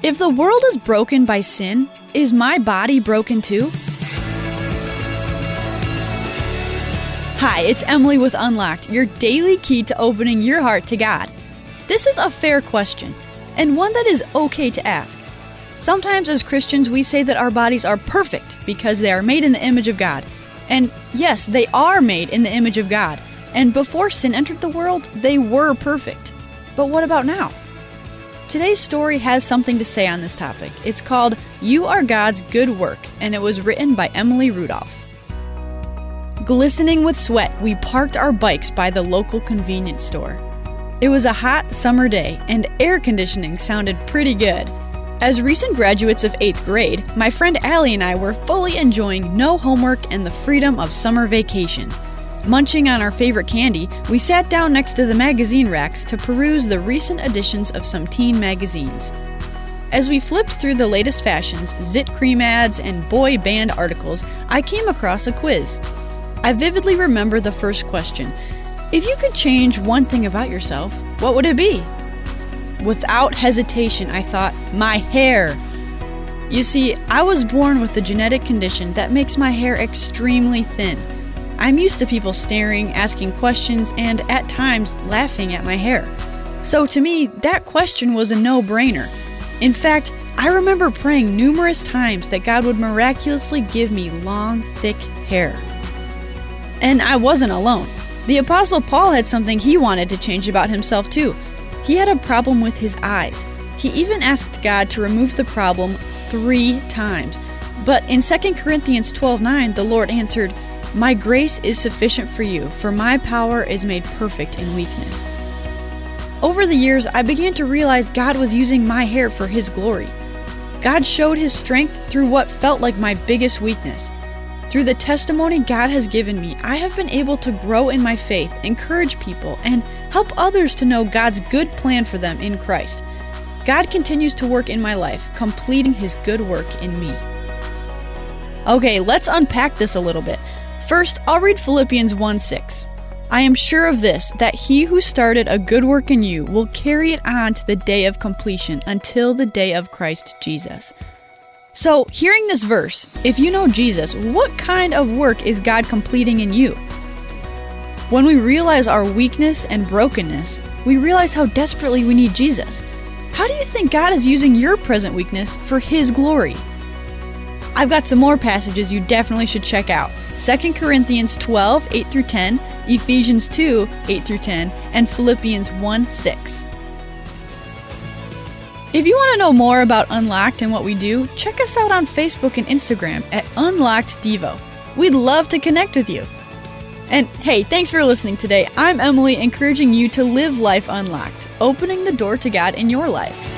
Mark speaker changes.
Speaker 1: If the world is broken by sin, is my body broken too? Hi, it's Emily with Unlocked, your daily key to opening your heart to God. This is a fair question, and one that is okay to ask. Sometimes, as Christians, we say that our bodies are perfect because they are made in the image of God. And yes, they are made in the image of God. And before sin entered the world, they were perfect. But what about now? Today's story has something to say on this topic. It's called You Are God's Good Work, and it was written by Emily Rudolph. Glistening with sweat, we parked our bikes by the local convenience store. It was a hot summer day, and air conditioning sounded pretty good. As recent graduates of 8th grade, my friend Allie and I were fully enjoying no homework and the freedom of summer vacation. Munching on our favorite candy, we sat down next to the magazine racks to peruse the recent editions of some teen magazines. As we flipped through the latest fashions, zit cream ads, and boy band articles, I came across a quiz. I vividly remember the first question If you could change one thing about yourself, what would it be? Without hesitation, I thought, my hair. You see, I was born with a genetic condition that makes my hair extremely thin. I'm used to people staring, asking questions, and at times laughing at my hair. So to me, that question was a no brainer. In fact, I remember praying numerous times that God would miraculously give me long, thick hair. And I wasn't alone. The Apostle Paul had something he wanted to change about himself, too. He had a problem with his eyes. He even asked God to remove the problem three times. But in 2 Corinthians 12:9, the Lord answered, "My grace is sufficient for you, for my power is made perfect in weakness." Over the years, I began to realize God was using my hair for his glory. God showed his strength through what felt like my biggest weakness. Through the testimony God has given me, I have been able to grow in my faith, encourage people, and help others to know God's good plan for them in Christ. God continues to work in my life, completing his good work in me. Okay, let's unpack this a little bit. First, I'll read Philippians 1 6. I am sure of this, that he who started a good work in you will carry it on to the day of completion until the day of Christ Jesus. So, hearing this verse, if you know Jesus, what kind of work is God completing in you? When we realize our weakness and brokenness, we realize how desperately we need Jesus. How do you think God is using your present weakness for His glory? I've got some more passages you definitely should check out 2 Corinthians 12, 8 through 10, Ephesians 2, 8 through 10, and Philippians 1, 6. If you want to know more about Unlocked and what we do, check us out on Facebook and Instagram at Unlocked Devo. We'd love to connect with you. And hey, thanks for listening today. I'm Emily, encouraging you to live life unlocked, opening the door to God in your life.